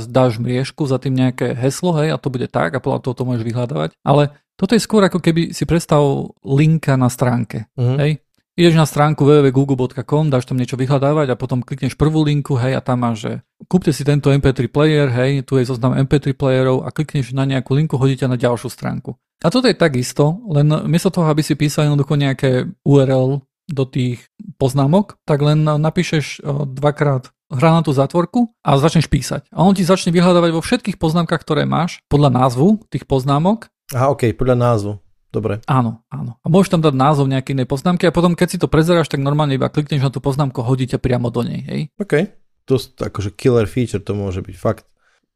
C: dáš mriežku, za tým nejaké heslo, hej, a to bude tak a podľa toho to môžeš vyhľadávať. Ale toto je skôr ako keby si predstav linka na stránke. Uh-huh. Hej? Ideš na stránku www.google.com, dáš tam niečo vyhľadávať a potom klikneš prvú linku, hej, a tam máš, že kúpte si tento MP3 player, hej, tu je zoznam MP3 playerov a klikneš na nejakú linku, hodíte na ďalšiu stránku. A toto je takisto, len miesto toho, aby si písal jednoducho nejaké URL do tých poznámok, tak len napíšeš dvakrát hranatú zátvorku a začneš písať. A on ti začne vyhľadávať vo všetkých poznámkach, ktoré máš, podľa názvu tých poznámok
D: Aha, ok, podľa názvu. Dobre.
C: Áno, áno. A môžeš tam dať názov nejakej inej poznámky a potom, keď si to prezeráš, tak normálne iba klikneš na tú poznámku, hodí ťa priamo do nej, hej?
D: OK. To akože killer feature to môže byť, fakt.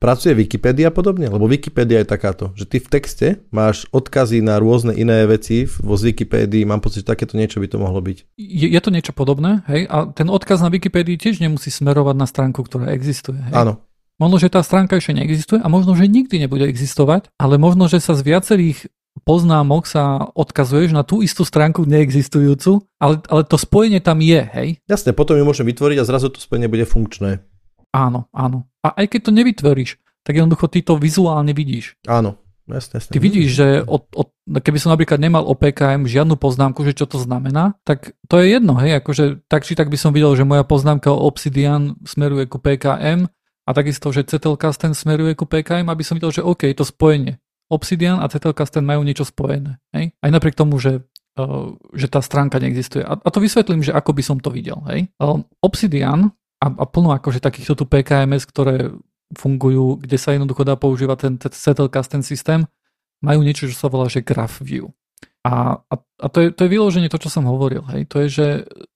D: Pracuje Wikipedia podobne? Lebo Wikipedia je takáto, že ty v texte máš odkazy na rôzne iné veci vo z Wikipédii, mám pocit, že takéto niečo by to mohlo byť.
C: Je, je to niečo podobné, hej? A ten odkaz na Wikipédii tiež nemusí smerovať na stránku, ktorá existuje, hej?
D: Áno,
C: Možno, že tá stránka ešte neexistuje a možno, že nikdy nebude existovať, ale možno, že sa z viacerých poznámok sa odkazuješ na tú istú stránku neexistujúcu, ale, ale to spojenie tam je, hej?
D: Jasne, potom ju môžem vytvoriť a zrazu to spojenie bude funkčné.
C: Áno, áno. A aj keď to nevytvoríš, tak jednoducho ty to vizuálne vidíš.
D: Áno, jasne, jasne.
C: Ty vidíš, že od, od, keby som napríklad nemal o PKM žiadnu poznámku, že čo to znamená, tak to je jedno, hej, akože tak či tak by som videl, že moja poznámka o Obsidian smeruje ku PKM, a takisto, že Zettelkasten smeruje ku PKM, aby som videl, že OK, to spojenie. Obsidian a Zettelkasten majú niečo spojené. Hej? Aj napriek tomu, že, uh, že tá stránka neexistuje. A, to vysvetlím, že ako by som to videl. Hej? Uh, Obsidian a, a plno akože takýchto tu PKMS, ktoré fungujú, kde sa jednoducho dá používať ten, ten Zettelkasten systém, majú niečo, čo sa volá, že Graph View. A, a, a to, je, to je vyloženie to, čo som hovoril. Hej? To je, že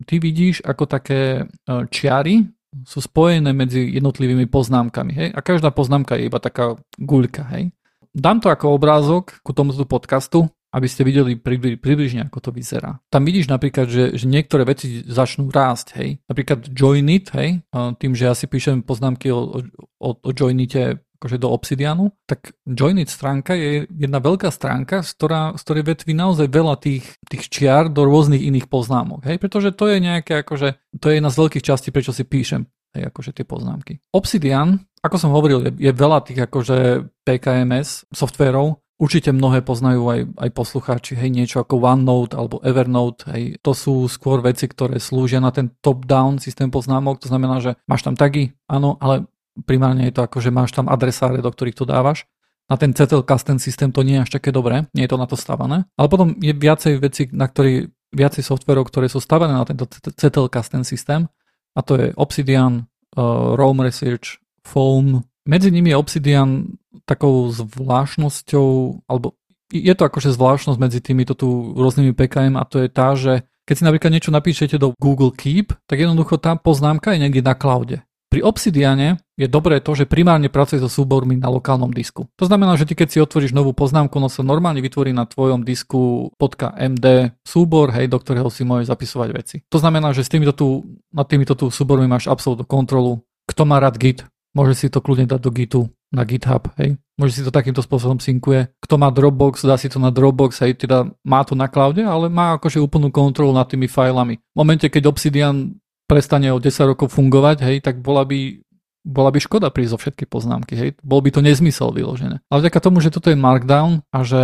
C: ty vidíš ako také čiary sú spojené medzi jednotlivými poznámkami. Hej? A každá poznámka je iba taká guľka. Hej? Dám to ako obrázok ku tomuto podcastu, aby ste videli približne, ako to vyzerá. Tam vidíš napríklad, že, že niektoré veci začnú rásť, hej. Napríklad Joinit, hej, tým, že ja si píšem poznámky o, o, o Joinite akože do Obsidianu, tak Joinit stránka je jedna veľká stránka, z, ktorá, z ktorej vetví naozaj veľa tých, tých čiar do rôznych iných poznámok, hej, pretože to je nejaké akože, to je jedna z veľkých častí, prečo si píšem hej, akože tie poznámky. Obsidian, ako som hovoril, je, je veľa tých akože PKMS softverov, Určite mnohé poznajú aj, aj poslucháči, hej, niečo ako OneNote alebo Evernote, hej, to sú skôr veci, ktoré slúžia na ten top-down systém poznámok, to znamená, že máš tam tagy, áno, ale primárne je to ako, že máš tam adresáre, do ktorých to dávaš. Na ten CTL custom systém to nie je až také dobré, nie je to na to stavané, ale potom je viacej veci, na ktorý, viacej softverov, ktoré sú stavané na tento CTL custom systém a to je Obsidian, uh, Roam Research, Foam, medzi nimi je Obsidian takou zvláštnosťou, alebo je to akože zvláštnosť medzi týmito tu rôznymi PKM a to je tá, že keď si napríklad niečo napíšete do Google Keep, tak jednoducho tá poznámka je niekde na cloude. Pri Obsidiane je dobré to, že primárne pracuje so súbormi na lokálnom disku. To znamená, že ty keď si otvoríš novú poznámku, no sa normálne vytvorí na tvojom disku .md súbor, hej, do ktorého si môžeš zapisovať veci. To znamená, že s týmito tu, nad týmito tu súbormi máš absolútnu kontrolu. Kto má rád Git, Môže si to kľudne dať do Gitu na GitHub, hej. Môže si to takýmto spôsobom synkuje. Kto má Dropbox, dá si to na Dropbox, hej, teda má to na cloude, ale má akože úplnú kontrolu nad tými filami. V momente, keď Obsidian prestane o 10 rokov fungovať, hej, tak bola by bola by škoda prísť zo všetky poznámky, hej. Bol by to nezmysel vyložené. Ale vďaka tomu, že toto je Markdown a že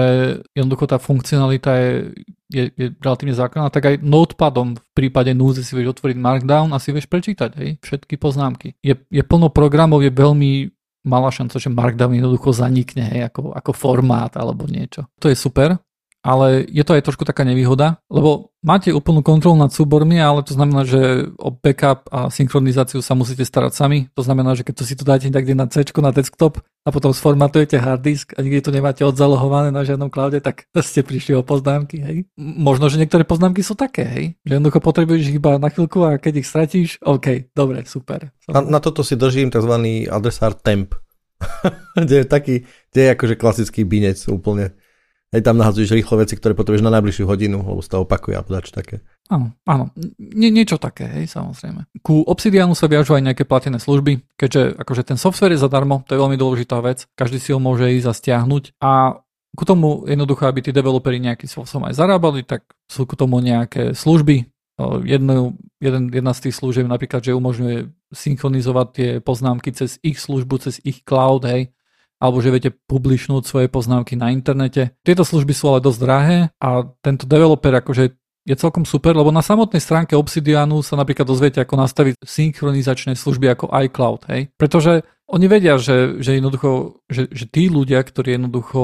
C: jednoducho tá funkcionalita je, je, je relatívne základná, tak aj notepadom v prípade núzy si vieš otvoriť Markdown a si vieš prečítať, hej, všetky poznámky. Je, je plno programov, je veľmi malá šanca, že Markdown jednoducho zanikne, hej, ako, ako formát alebo niečo. To je super ale je to aj trošku taká nevýhoda, lebo máte úplnú kontrolu nad súbormi, ale to znamená, že o backup a synchronizáciu sa musíte starať sami. To znamená, že keď to si to dáte niekde na C na desktop a potom sformatujete hard disk a nikde to nemáte odzalohované na žiadnom cloude, tak ste prišli o poznámky, hej. Možno, že niektoré poznámky sú také, hej, že jednoducho potrebuješ iba na chvíľku a keď ich stratíš, OK, dobre, super.
D: Na, na toto si držím tzv. adresár temp, kde je taký, kde je akože klasický binec úplne Hej, tam nahadzuješ rýchlo veci, ktoré potrebuješ na najbližšiu hodinu, lebo sa to opakuje a čo také.
C: Áno, áno. Nie, niečo také, hej, samozrejme. Ku Obsidianu sa viažu aj nejaké platené služby, keďže akože ten software je zadarmo, to je veľmi dôležitá vec, každý si ho môže ísť a stiahnuť a ku tomu jednoducho, aby tí developeri nejakým spôsobom aj zarábali, tak sú ku tomu nejaké služby. Jedno, jeden, jedna z tých služieb napríklad, že umožňuje synchronizovať tie poznámky cez ich službu, cez ich cloud, hej, alebo že viete publishnúť svoje poznámky na internete. Tieto služby sú ale dosť drahé a tento developer akože je celkom super, lebo na samotnej stránke Obsidianu sa napríklad dozviete, ako nastaviť synchronizačné služby ako iCloud, hej? Pretože oni vedia, že, že jednoducho, že, že tí ľudia, ktorí jednoducho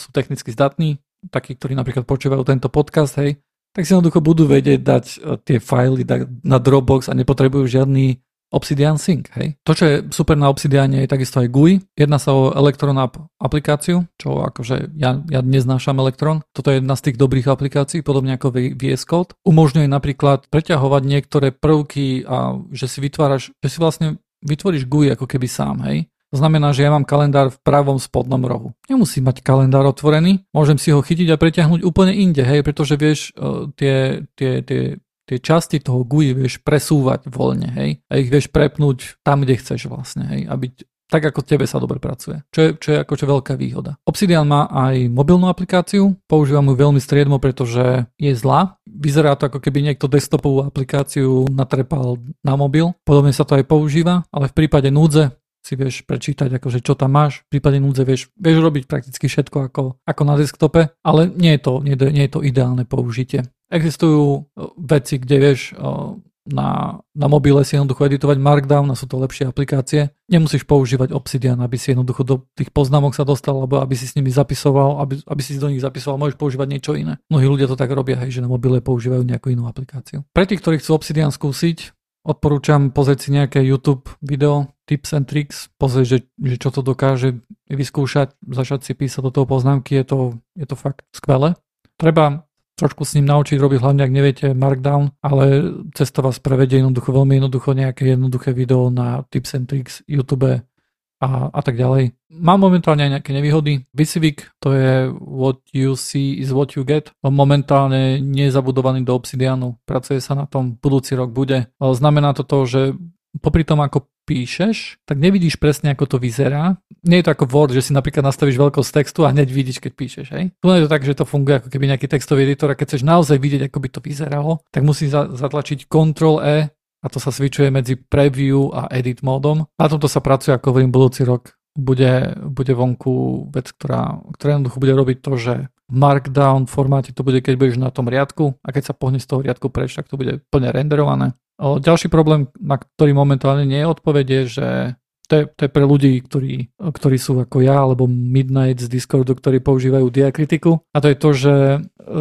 C: sú technicky zdatní, takí, ktorí napríklad počúvajú tento podcast, hej, tak si jednoducho budú vedieť dať eh, tie fajly na Dropbox a nepotrebujú žiadny Obsidian Sync, hej. To, čo je super na Obsidiane, je takisto aj GUI. Jedná sa o Electron App aplikáciu, čo akože ja, ja neznášam Electron. Toto je jedna z tých dobrých aplikácií, podobne ako VS Code. Umožňuje napríklad preťahovať niektoré prvky a že si vytváraš, že si vlastne vytvoríš GUI ako keby sám, hej. To znamená, že ja mám kalendár v pravom spodnom rohu. Nemusím mať kalendár otvorený, môžem si ho chytiť a preťahnuť úplne inde, hej, pretože vieš, e, tie, tie, tie tie časti toho GUI vieš presúvať voľne, hej, a ich vieš prepnúť tam, kde chceš vlastne, hej, aby tak ako tebe sa dobre pracuje, čo je, čo je akože veľká výhoda. Obsidian má aj mobilnú aplikáciu, používam ju veľmi striedmo, pretože je zlá. Vyzerá to ako keby niekto desktopovú aplikáciu natrepal na mobil. Podobne sa to aj používa, ale v prípade núdze si vieš prečítať, akože čo tam máš. V prípade núdze vieš, vieš robiť prakticky všetko ako, ako na desktope, ale nie je to, nie, nie je to ideálne použitie. Existujú e, veci, kde vieš e, na, na mobile si jednoducho editovať Markdown a sú to lepšie aplikácie. Nemusíš používať Obsidian, aby si jednoducho do tých poznámok sa dostal, alebo aby si s nimi zapisoval, aby, aby si do nich zapisoval, môžeš používať niečo iné. Mnohí ľudia to tak robia, hej, že na mobile používajú nejakú inú aplikáciu. Pre tých, ktorí chcú Obsidian skúsiť, odporúčam pozrieť si nejaké YouTube video, tips and tricks, pozrieť, že, že čo to dokáže vyskúšať, začať si písať do toho poznámky, je to, je to fakt skvelé. Treba trošku s ním naučiť robiť, hlavne ak neviete Markdown, ale cesta vás prevedie jednoducho, veľmi jednoducho nejaké jednoduché video na Tips and Tricks YouTube a, a tak ďalej. Mám momentálne aj nejaké nevýhody. Visivik, to je what you see is what you get. Momentálne nie je zabudovaný do Obsidianu. Pracuje sa na tom, budúci rok bude. Znamená to to, že popri tom, ako píšeš, tak nevidíš presne, ako to vyzerá. Nie je to ako Word, že si napríklad nastavíš veľkosť textu a hneď vidíš, keď píšeš. Hej? Tu je to tak, že to funguje ako keby nejaký textový editor a keď chceš naozaj vidieť, ako by to vyzeralo, tak musíš zatlačiť Ctrl E a to sa switchuje medzi preview a edit módom. Na tomto sa pracuje, ako hovorím, budúci rok bude, bude vonku vec, ktorá, ktorá jednoducho bude robiť to, že v markdown formáte to bude, keď budeš na tom riadku a keď sa pohne z toho riadku preč, tak to bude plne renderované. O, ďalší problém, na ktorý momentálne nie je odpoveď, je, že to je, to je pre ľudí, ktorí, ktorí sú ako ja, alebo Midnight z Discordu, ktorí používajú diakritiku. A to je to, že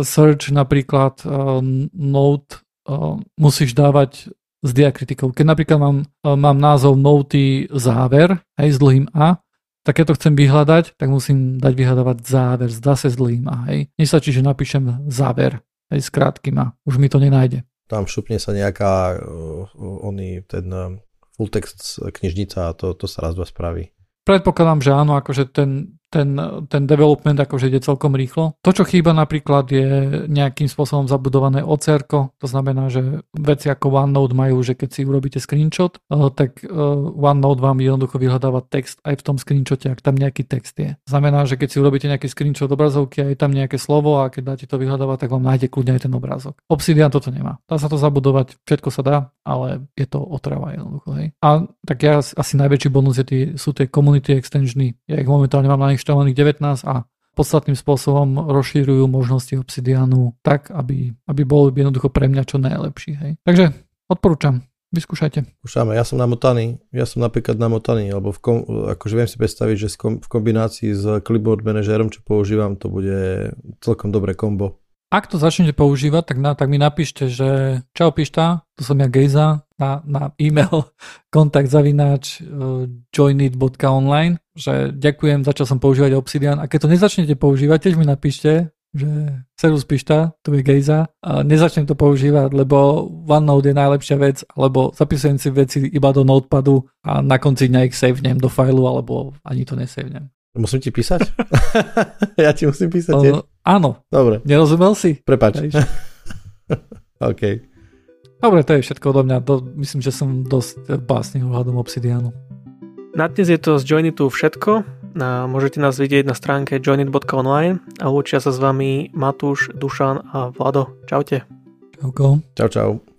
C: search napríklad uh, Note uh, musíš dávať s diakritikou. Keď napríklad mám, mám názov noty záver, aj s dlhým A, tak keď to chcem vyhľadať, tak musím dať vyhľadávať záver, zase s dlhým A. Hej. Nestačí, že napíšem záver, aj s krátkým A. Už mi to nenájde.
D: Tam šupne sa nejaká, uh, oný, ten uh, full text knižnica a to, to sa raz dva spraví.
C: Predpokladám, že áno, akože ten, ten, ten development akože ide celkom rýchlo. To, čo chýba napríklad je nejakým spôsobom zabudované ocr to znamená, že veci ako OneNote majú, že keď si urobíte screenshot, eh, tak eh, OneNote vám jednoducho vyhľadáva text aj v tom screenshote, ak tam nejaký text je. Znamená, že keď si urobíte nejaký screenshot obrazovky a je tam nejaké slovo a keď dáte to vyhľadávať, tak vám nájde kľudne aj ten obrázok. Obsidian toto nemá. Dá sa to zabudovať, všetko sa dá, ale je to otrava jednoducho. Hej. A tak ja asi najväčší bonus je tie, sú tie community extensiony. Ja ich momentálne mám na nich inštalovaných 19 a podstatným spôsobom rozšírujú možnosti Obsidianu tak, aby, aby bol jednoducho pre mňa čo najlepší. Hej. Takže odporúčam. Vyskúšajte.
D: Skúšame, ja som namotaný, ja som napríklad namotaný, lebo v kom, akože viem si predstaviť, že v kombinácii s clipboard manažerom, čo používam, to bude celkom dobré kombo.
C: Ak to začnete používať, tak, na, tak mi napíšte, že čau Pišta, to som ja Gejza, na, na e-mail kontakt zavináč uh, joinit.online, že ďakujem, začal som používať Obsidian a keď to nezačnete používať, tiež mi napíšte, že Serus Pišta, tu je Gejza, a nezačnem to používať, lebo OneNote je najlepšia vec, alebo zapisujem si veci iba do notepadu a na konci dňa ich savnem do failu, alebo ani to nesavnem.
D: Musím ti písať? ja ti musím písať?
C: Uh, áno.
D: Dobre.
C: Nerozumel si?
D: Prepač. OK.
C: Dobre, to je všetko odo mňa. Do, myslím, že som dosť básny ohľadom Obsidianu.
B: Na dnes je to z Joinitu všetko. A môžete nás vidieť na stránke joinit.online a lúčia sa s vami Matúš, Dušan a Vlado. Čaute.
C: Čauko.
D: Čau, čau.